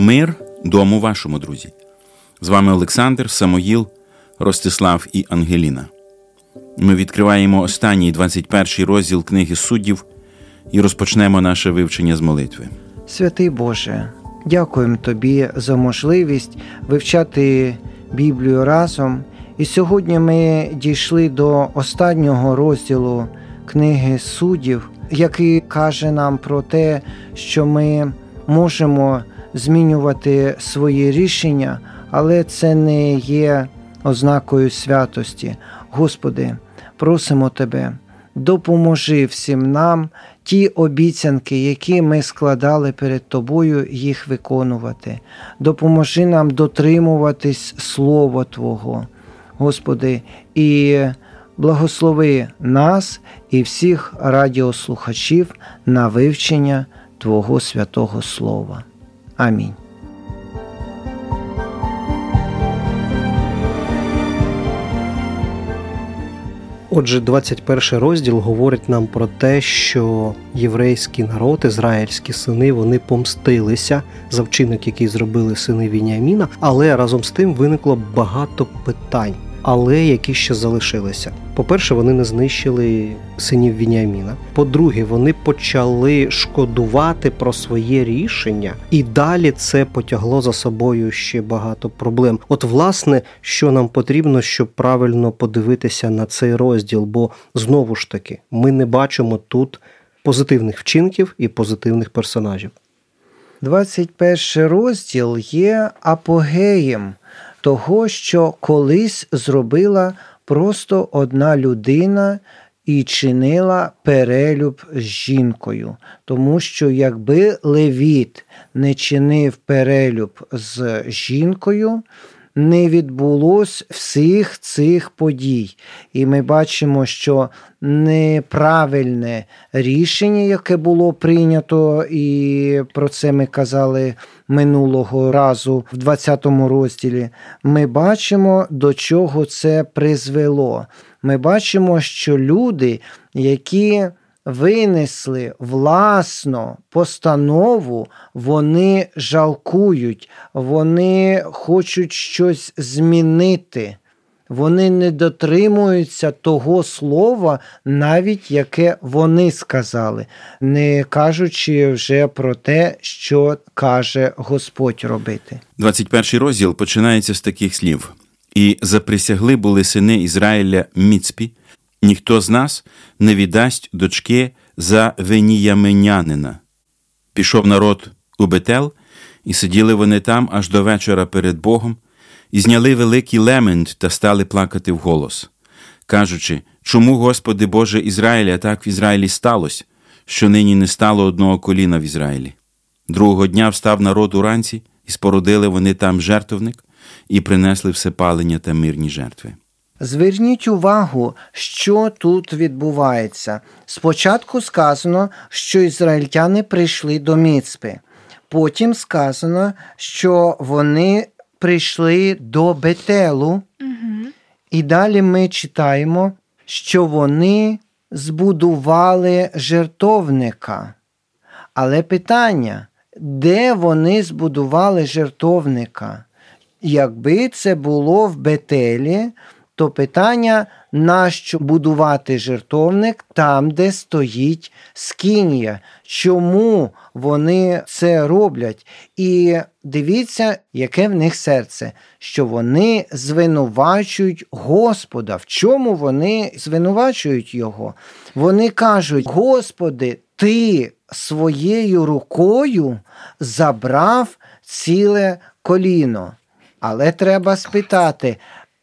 Мир дому вашому, друзі. З вами Олександр, Самоїл, Ростислав і Ангеліна. Ми відкриваємо останній 21 розділ книги суддів і розпочнемо наше вивчення з молитви. Святий Боже, дякуємо Тобі за можливість вивчати Біблію разом. І сьогодні ми дійшли до останнього розділу книги суддів, який каже нам про те, що ми можемо змінювати свої рішення, але це не є ознакою святості. Господи, просимо Тебе, допоможи всім нам ті обіцянки, які ми складали перед Тобою, їх виконувати. Допоможи нам дотримуватись Слова Твого, Господи, і благослови нас і всіх радіослухачів на вивчення Твого святого Слова. Амінь. Отже, 21 розділ говорить нам про те, що єврейський народ, ізраїльські сини, вони помстилися за вчинок, який зробили сини Вініаміна, але разом з тим виникло багато питань але які ще залишилися. По-перше, вони не знищили синів Вініаміна. По-друге, вони почали шкодувати про своє рішення, і далі це потягло за собою ще багато проблем. От, власне, що нам потрібно, щоб правильно подивитися на цей розділ, бо знову ж таки ми не бачимо тут позитивних вчинків і позитивних персонажів. 21 розділ є апогеєм того, що колись зробила просто одна людина і чинила перелюб з жінкою. Тому що якби Левіт не чинив перелюб з жінкою, не відбулось всіх цих подій. І ми бачимо, що неправильне рішення, яке було прийнято, і про це ми казали минулого разу в 20 розділі, ми бачимо, до чого це призвело. Ми бачимо, що люди, які винесли власну постанову, вони жалкують, вони хочуть щось змінити. Вони не дотримуються того слова, навіть яке вони сказали, не кажучи вже про те, що каже Господь робити. 21 розділ починається з таких слів: і заприсягли були сини Ізраїля Міцпі, ніхто з нас не віддасть дочки за веніяменянина. Пішов народ у Бетел, і сиділи вони там аж до вечора перед Богом, і зняли великий лемент та стали плакати вголос, кажучи, чому, Господи Боже Ізраїля, так в Ізраїлі сталося, що нині не стало одного коліна в Ізраїлі. Другого дня встав народ уранці, і спорудили вони там жертвник, і принесли все палення та мирні жертви. Зверніть увагу, що тут відбувається. Спочатку сказано, що ізраїльтяни прийшли до Міцпи. Потім сказано, що вони прийшли до Бетелу. І далі ми читаємо, що вони збудували жертовника. Але питання, де вони збудували жертовника? Якби це було в Бетелі, то питання, нащо будувати жертовник там, де стоїть скінія? Чому вони це роблять? І дивіться, яке в них серце, що вони звинувачують Господа. В чому вони звинувачують Його? Вони кажуть: Господи, Ти своєю рукою забрав ціле коліно. Але треба спитати,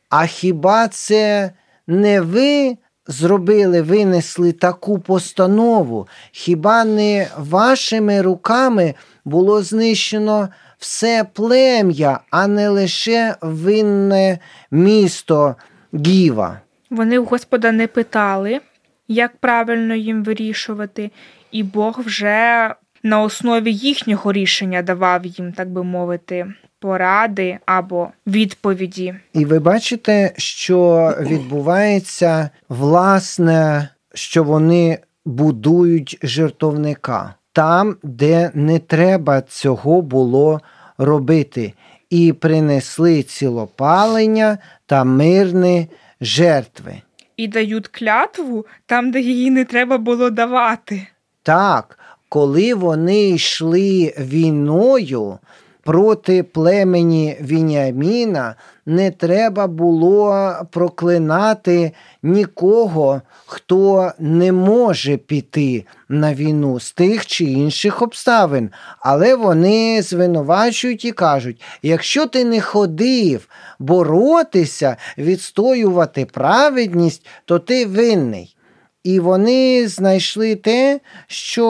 а хіба це не ви зробили, винесли таку постанову? Хіба не вашими руками було знищено все плем'я, а не лише винне місто Гіва? Вони в Господа не питали, як правильно їм вирішувати, і Бог вже на основі їхнього рішення давав їм, так би мовити, поради або відповіді. І ви бачите, що відбувається власне, що вони будують жертовника там, де не треба цього було робити, і принесли цілопалення та мирні жертви. І дають клятву там, де її не треба було давати. Так, коли вони йшли війною проти племені Вініаміна, не треба було проклинати нікого, хто не може піти на війну з тих чи інших обставин. Але вони звинувачують і кажуть: якщо ти не ходив боротися, відстоювати праведність, то ти винний. І вони знайшли те, що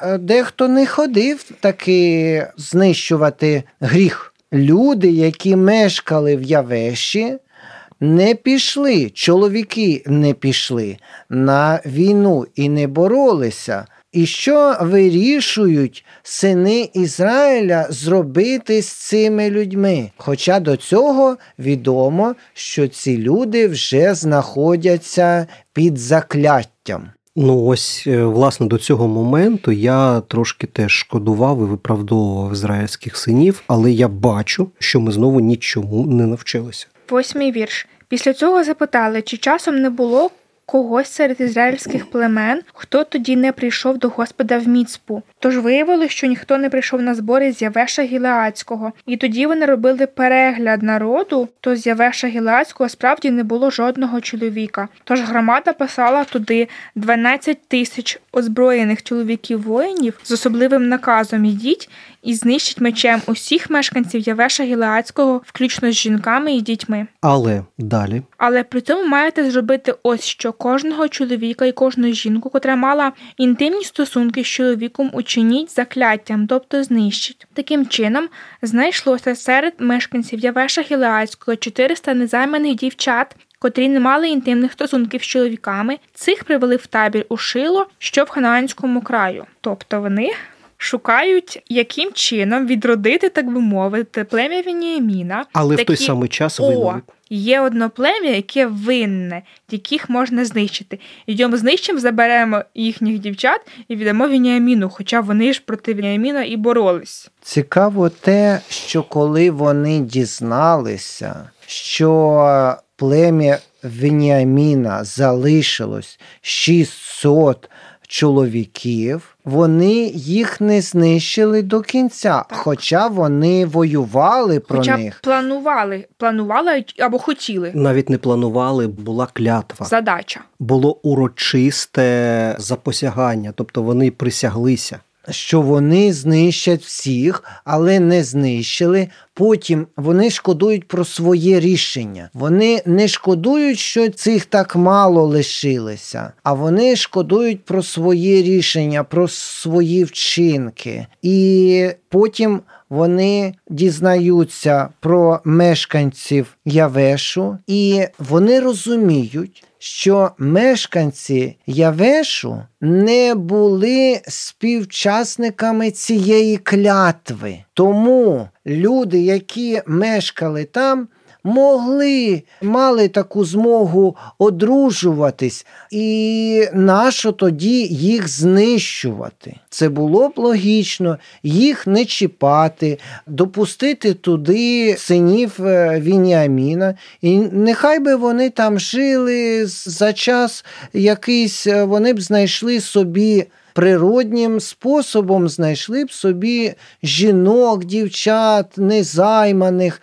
е, дехто не ходив таки знищувати гріх. Люди, які мешкали в Явеші, не пішли, чоловіки не пішли на війну і не боролися. І що вирішують сини Ізраїля зробити з цими людьми? Хоча до цього відомо, що ці люди вже знаходяться під закляттям. Ну, ось, е, власне, до цього моменту я трошки теж шкодував і виправдовував ізраїльських синів, але я бачу, що ми знову нічому не навчилися. Восьмий вірш. Після цього запитали, чи часом не було когось серед ізраїльських племен, хто тоді не прийшов до Господа в Міцпу. Тож виявили, що ніхто не прийшов на збори з Явеша Гілеацького, і тоді вони робили перегляд народу, то з Явеша Гілеацького справді не було жодного чоловіка. Тож громада послала туди 12 тисяч озброєних чоловіків воїнів з особливим наказом ідіть і знищить мечем усіх мешканців Явеша Гілеацького, включно з жінками і дітьми. Але далі Але при цьому маєте зробити ось що кожного чоловіка і кожну жінку, котра мала інтимні стосунки з чоловіком, учиніть закляттям, тобто знищить. Таким чином знайшлося серед мешканців Явеша Гілеацького 400 незайманих дівчат. Котрі не мали інтимних стосунків з чоловіками, цих привели в табір у Шило, що в Ханаанському краю. Тобто вони шукають, яким чином відродити, так би мовити, плем'я Вініаміна. але в той самий час О. є одно плем'я, яке винне, яких можна знищити. Йдемо знищимо, заберемо їхніх дівчат і віддамо Вініаміну, хоча вони ж проти Вініаміна і боролись. Цікаво те, що коли вони дізналися, що плем'я Веніаміна залишилось 600 чоловіків, вони їх не знищили до кінця, хоча вони воювали про Хоча них. планували, планували або хотіли. Навіть не планували, була клятва. Задача. Було урочисте запосягання, тобто вони присяглися. Що вони знищать всіх, але не знищили. Потім вони шкодують про своє рішення. Вони не шкодують, що цих так мало лишилося, а вони шкодують про своє рішення, про свої вчинки. І потім вони дізнаються про мешканців Явешу, і вони розуміють, що мешканці Явешу не були співчасниками цієї клятви. Тому люди, які мешкали там, могли мали таку змогу одружуватись, і нащо тоді їх знищувати? Це було б логічно, їх не чіпати, допустити туди синів е, Вініаміна, і нехай би вони там жили за час якийсь, е, вони б знайшли собі. Природнім способом знайшли б собі жінок, дівчат, незайманих,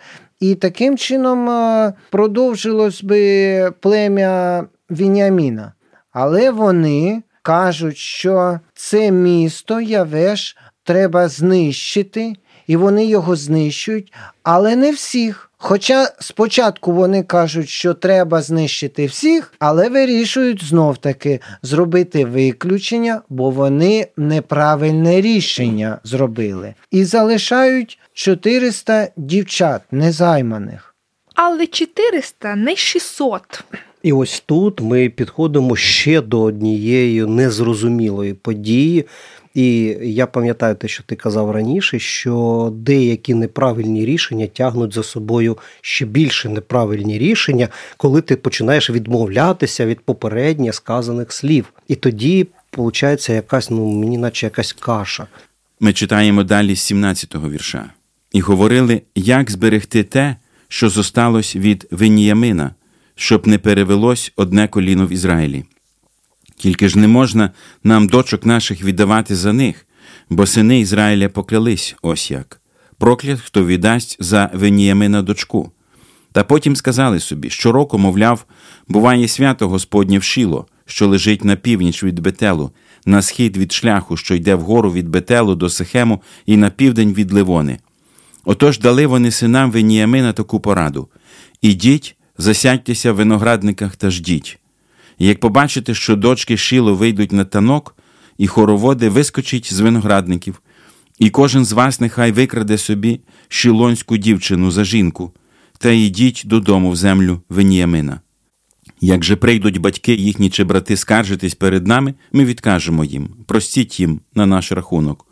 і таким чином е, продовжилось би плем'я Вініаміна. Але вони кажуть, що це місто Явеш треба знищити, і вони його знищують, але не всіх. Хоча спочатку вони кажуть, що треба знищити всіх, але вирішують знов таки зробити виключення, бо вони неправильне рішення зробили. І залишають 400 дівчат незайманих. Але 400, не 600. І ось тут ми підходимо ще до однієї незрозумілої події. І я пам'ятаю те, що ти казав раніше, що деякі неправильні рішення тягнуть за собою ще більше неправильні рішення, коли ти починаєш відмовлятися від попередньо сказаних слів. І тоді виходить якась, ну мені наче якась каша. Ми читаємо далі з 17-го вірша. І говорили, як зберегти те, що зосталось від Веніямина, щоб не перевелось одне коліно в Ізраїлі. Тільки ж не можна нам дочок наших віддавати за них, бо сини Ізраїля поклялись ось як проклят, хто віддасть за Веніямина дочку. Та потім сказали собі, щороку, мовляв, буває свято Господнє в Шіло, що лежить на північ від Бетелу, на схід від шляху, що йде вгору від Бетелу до Сихему і на південь від Ливони. Отож дали вони синам Веніямина таку пораду Ідіть, засядьтеся в виноградниках та ждіть. І як побачите, що дочки Шіло вийдуть на танок, і хороводи вискочить з виноградників, і кожен з вас нехай викраде собі шілонську дівчину за жінку, та йдіть додому в землю Веніямина. Як же прийдуть батьки їхні чи брати скаржитись перед нами, ми відкажемо їм, простіть їм на наш рахунок,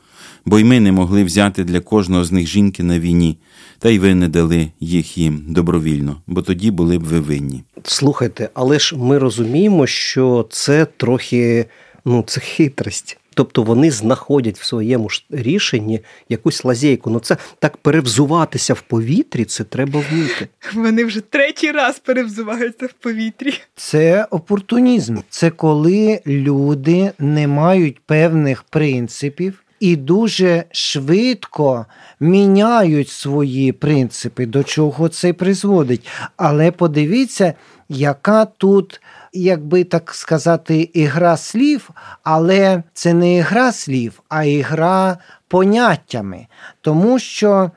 бо й ми не могли взяти для кожного з них жінки на війні, та й ви не дали їх їм добровільно, бо тоді були б ви винні. Слухайте, але ж ми розуміємо, що це трохи ну, це хитрість. Тобто вони знаходять в своєму ж рішенні якусь лазейку. Ну це так перевзуватися в повітрі, це треба вміти. Вони вже третій раз перевзуваються в повітрі. Це опортунізм. Це коли люди не мають певних принципів і дуже швидко міняють свої принципи, до чого це призводить. Але подивіться, яка тут. Якби так сказати, ігра слів, але це не ігра слів, а ігра поняттями. Тому що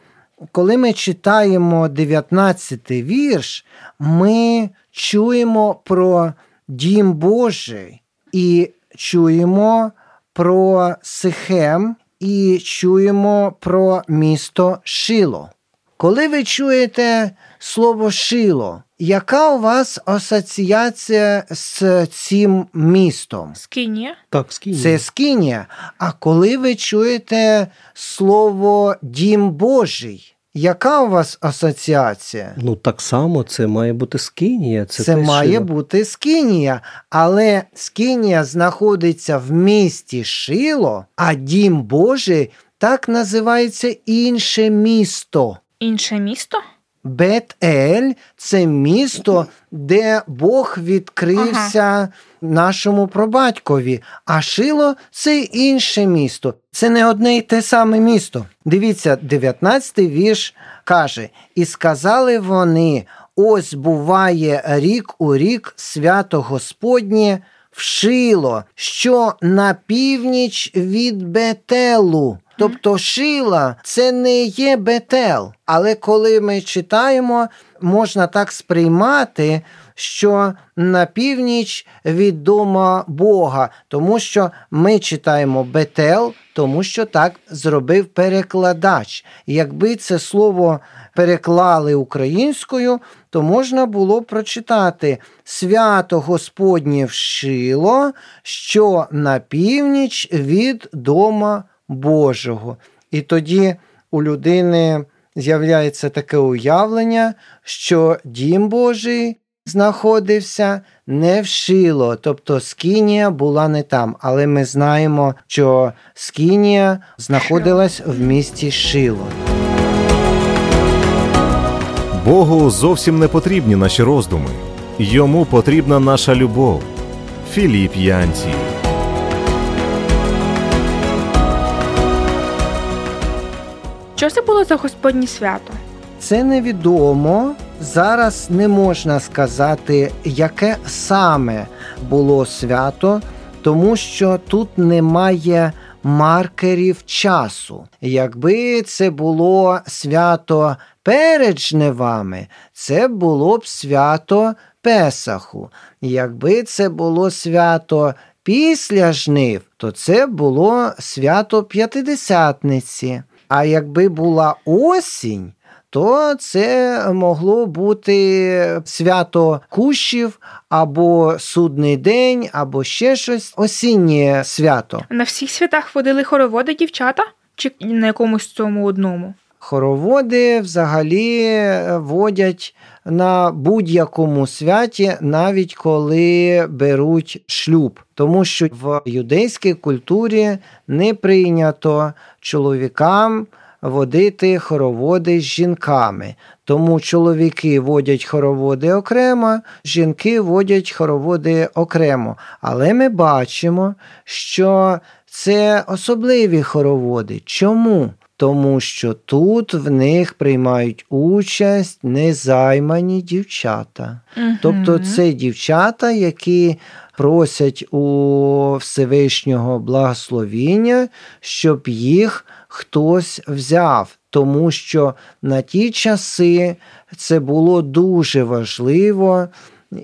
коли ми читаємо 19 вірш, ми чуємо про дім Божий і чуємо про Сихем і чуємо про місто Шило. Коли ви чуєте слово Шило, яка у вас асоціація з цим містом? Скинія. Так, скинь. Це Скинія. А коли ви чуєте слово Дім Божий, яка у вас асоціація? Ну так само це має бути скинія. Це, Це те, має що- бути Скинія, але Скинія знаходиться в місті Шило, а Дім Божий так називається інше місто. Інше місто? Бет-Ель це місто, де Бог відкрився нашому пробатькові, а Шило це інше місто. Це не одне й те саме місто. Дивіться, 19-й вірш каже: І сказали вони: ось буває рік у рік свято Господнє в Шило, що на північ від Бетелу. Тобто Шила це не є Бетел. Але коли ми читаємо, можна так сприймати, що на північ від дома Бога, тому що ми читаємо Бетел, тому що так зробив перекладач. Якби це слово переклали українською, то можна було прочитати свято Господнє вшило, що на північ від дома Божого. І тоді у людини з'являється таке уявлення, що дім Божий знаходився не в Шило, тобто Скінія була не там, але ми знаємо, що Скінія знаходилась в місті Шило. Богу зовсім не потрібні наші роздуми. Йому потрібна наша любов. Філіп Янці. Що це було за Господнє свято? Це невідомо. Зараз не можна сказати, яке саме було свято, тому що тут немає маркерів часу. Якби це було свято перед жнивами, це було б свято Песаху. Якби це було свято після жнив, то це було свято П'ятидесятниці. А якби була осінь, то це могло бути свято кущів або судний день, або ще щось осіннє свято. На всіх святах водили хороводи дівчата? Чи на якомусь цьому одному? Хороводи взагалі водять на будь-якому святі, навіть коли беруть шлюб, тому що в юдейській культурі не прийнято чоловікам водити хороводи з жінками. Тому чоловіки водять хороводи окремо, жінки водять хороводи окремо. Але ми бачимо, що це особливі хороводи. Чому? Тому що тут в них приймають участь незаймані дівчата. Мгм. Тобто це дівчата, які просять у Всевишнього благословіння, щоб їх хтось взяв. Тому що на ті часи це було дуже важливо,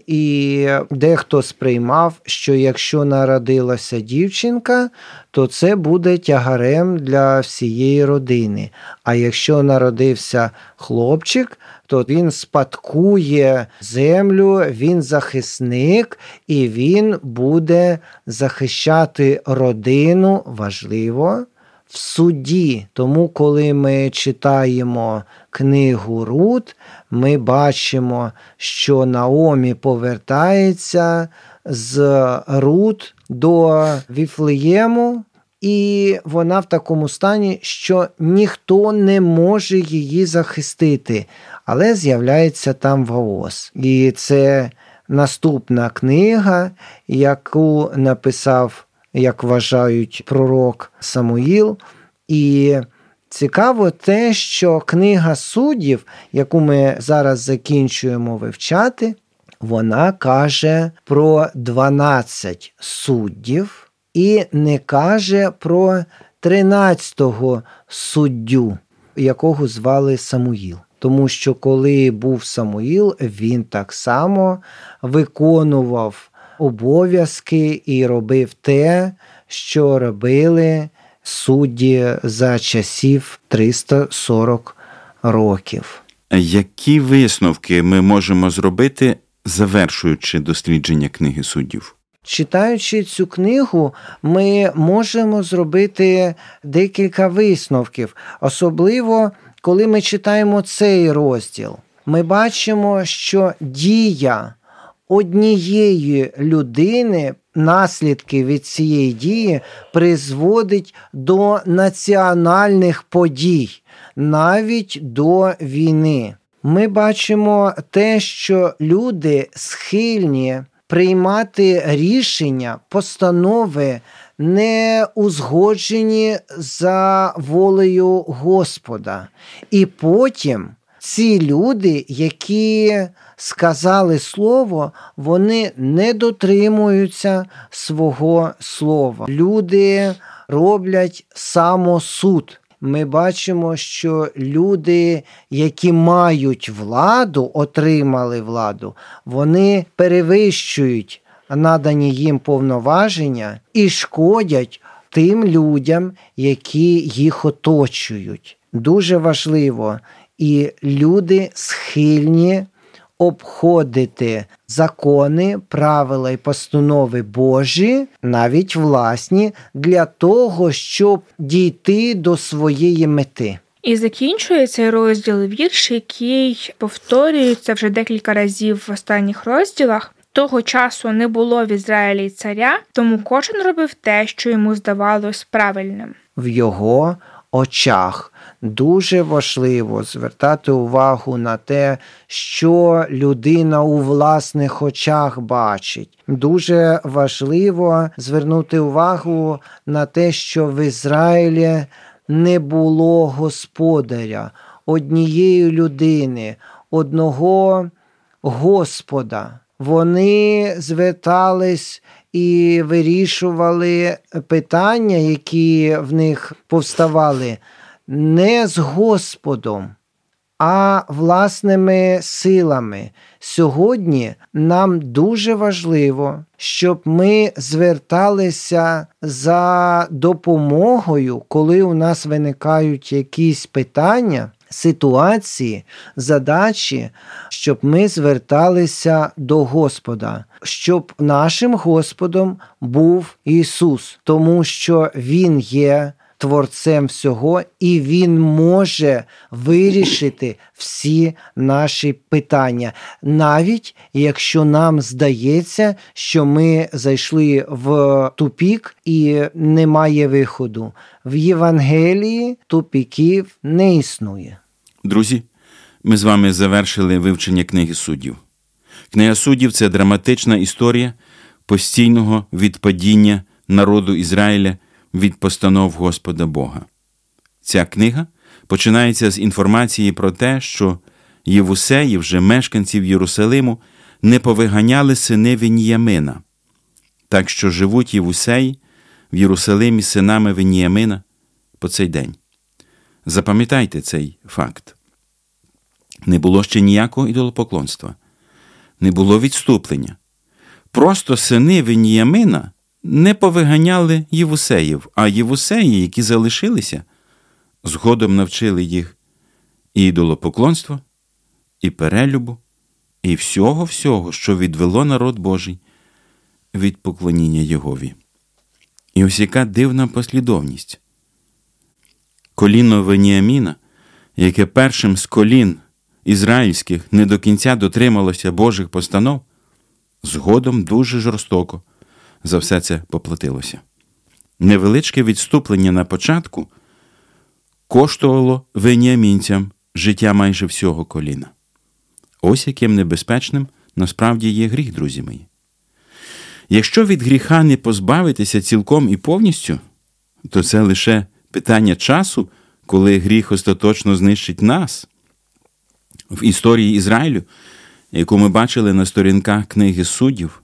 і дехто сприймав, що якщо народилася дівчинка, то це буде тягарем для всієї родини. А якщо народився хлопчик, то він спадкує землю, він захисник, і він буде захищати родину важливо в суді. Тому, коли ми читаємо книгу Рут, ми бачимо, що Наомі повертається з Рут до Віфлеєму. І вона в такому стані, що ніхто не може її захистити, але з'являється там Ваос. І це наступна книга, яку написав, як вважають, пророк Самуїл. І цікаво те, що книга суддів, яку ми зараз закінчуємо вивчати, вона каже про 12 суддів і не каже про 13-го суддю, якого звали Самуїл. Тому що коли був Самуїл, він так само виконував обов'язки і робив те, що робили судді за часів 340 років. Які висновки ми можемо зробити, завершуючи дослідження книги суддів? Читаючи цю книгу, ми можемо зробити декілька висновків, особливо коли ми читаємо цей розділ. Ми бачимо, що дія однієї людини, наслідки від цієї дії призводить до національних подій, навіть до війни. Ми бачимо те, що люди схильні приймати рішення, постанови не узгоджені за волею Господа. І потім ці люди, які сказали слово, вони не дотримуються свого слова. Люди роблять самосуд. Ми бачимо, що люди, які мають владу, отримали владу, вони перевищують надані їм повноваження і шкодять тим людям, які їх оточують. Дуже важливо, і люди схильні обходити закони, правила і постанови Божі, навіть власні, для того, щоб дійти до своєї мети. І закінчує цей розділ вірш, який повторюється вже декілька разів в останніх розділах. Того часу не було в Ізраїлі царя, тому кожен робив те, що йому здавалось правильним. В його очах дуже важливо звертати увагу на те, що людина у власних очах бачить. Дуже важливо звернути увагу на те, що в Ізраїлі не було господаря, однієї людини, одного Господа. Вони звертались і вирішували питання, які в них повставали, не з Господом, а власними силами. Сьогодні нам дуже важливо, щоб ми зверталися за допомогою, коли у нас виникають якісь питання. Ситуації, задачі, щоб ми зверталися до Господа, щоб нашим Господом був Ісус, тому що Він є творцем всього, і він може вирішити всі наші питання, навіть якщо нам здається, що ми зайшли в тупік і немає виходу. В Євангелії тупіків не існує. Друзі, ми з вами завершили вивчення книги суддів. Книга суддів це драматична історія постійного відпадіння народу Ізраїля від постанов Господа Бога. Ця книга починається з інформації про те, що Євусеї, вже мешканців Єрусалиму, не повиганяли сини Веніямина, так що живуть Євусеї в Єрусалимі синами Веніямина по цей день. Запам'ятайте цей факт. Не було ще ніякого ідолопоклонства, не було відступлення. Просто сини Веніямина не повиганяли Євусеїв, а Євусеї, які залишилися, згодом навчили їх і ідолопоклонства, і перелюбу, і всього всього, що відвело народ Божий від поклоніння Єгові. І ось яка дивна послідовність. Коліно Веніаміна, яке першим з колін ізраїльських не до кінця дотрималося Божих постанов, згодом дуже жорстоко за все це поплатилося. Невеличке відступлення на початку коштувало веніамінцям життя майже всього коліна. Ось яким небезпечним насправді є гріх, друзі мої. Якщо від гріха не позбавитися цілком і повністю, то це лише питання часу, коли гріх остаточно знищить нас. В історії Ізраїлю, яку ми бачили на сторінках книги суддів,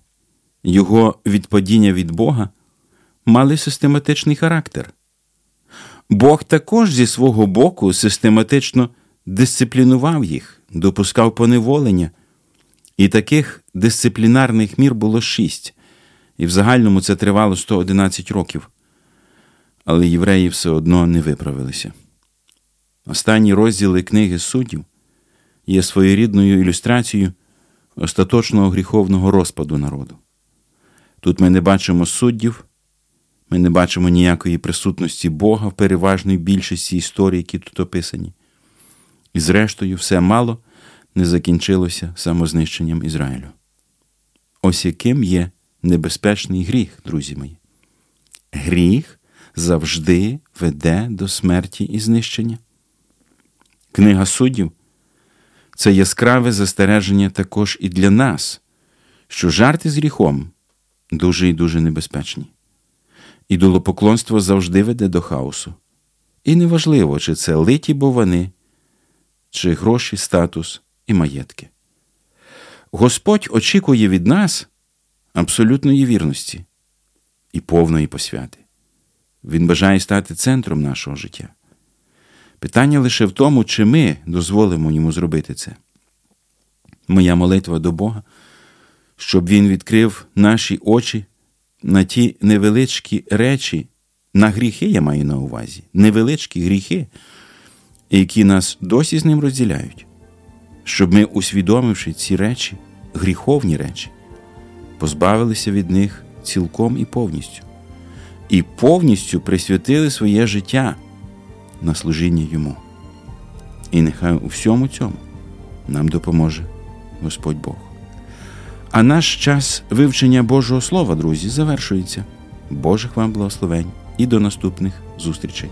його відпадіння від Бога мали систематичний характер. Бог також зі свого боку систематично дисциплінував їх, допускав поневолення, і таких дисциплінарних мір було шість, і в загальному це тривало 111 років. Але євреї все одно не виправилися. Останні розділи книги суддів є своєрідною ілюстрацією остаточного гріховного розпаду народу. Тут ми не бачимо суддів, ми не бачимо ніякої присутності Бога в переважній більшості історій, які тут описані. І, зрештою, все мало не закінчилося самознищенням Ізраїлю. Ось яким є небезпечний гріх, друзі мої. Гріх завжди веде до смерті і знищення. Книга суддів це яскраве застереження також і для нас, що жарти з гріхом дуже і дуже небезпечні. Ідолопоклонство завжди веде до хаосу. І неважливо, чи це литі бовани, чи гроші, статус і маєтки. Господь очікує від нас абсолютної вірності і повної посвяти. Він бажає стати центром нашого життя. Питання лише в тому, чи ми дозволимо йому зробити це. Моя молитва до Бога, щоб Він відкрив наші очі на ті невеличкі речі, на гріхи я маю на увазі, невеличкі гріхи, які нас досі з ним розділяють, щоб ми, усвідомивши ці речі, гріховні речі, позбавилися від них цілком і повністю, і повністю присвятили своє життя на служіння йому. І нехай у всьому цьому нам допоможе Господь Бог. А наш час вивчення Божого Слова, друзі, завершується. Божих вам благословень і до наступних зустрічей.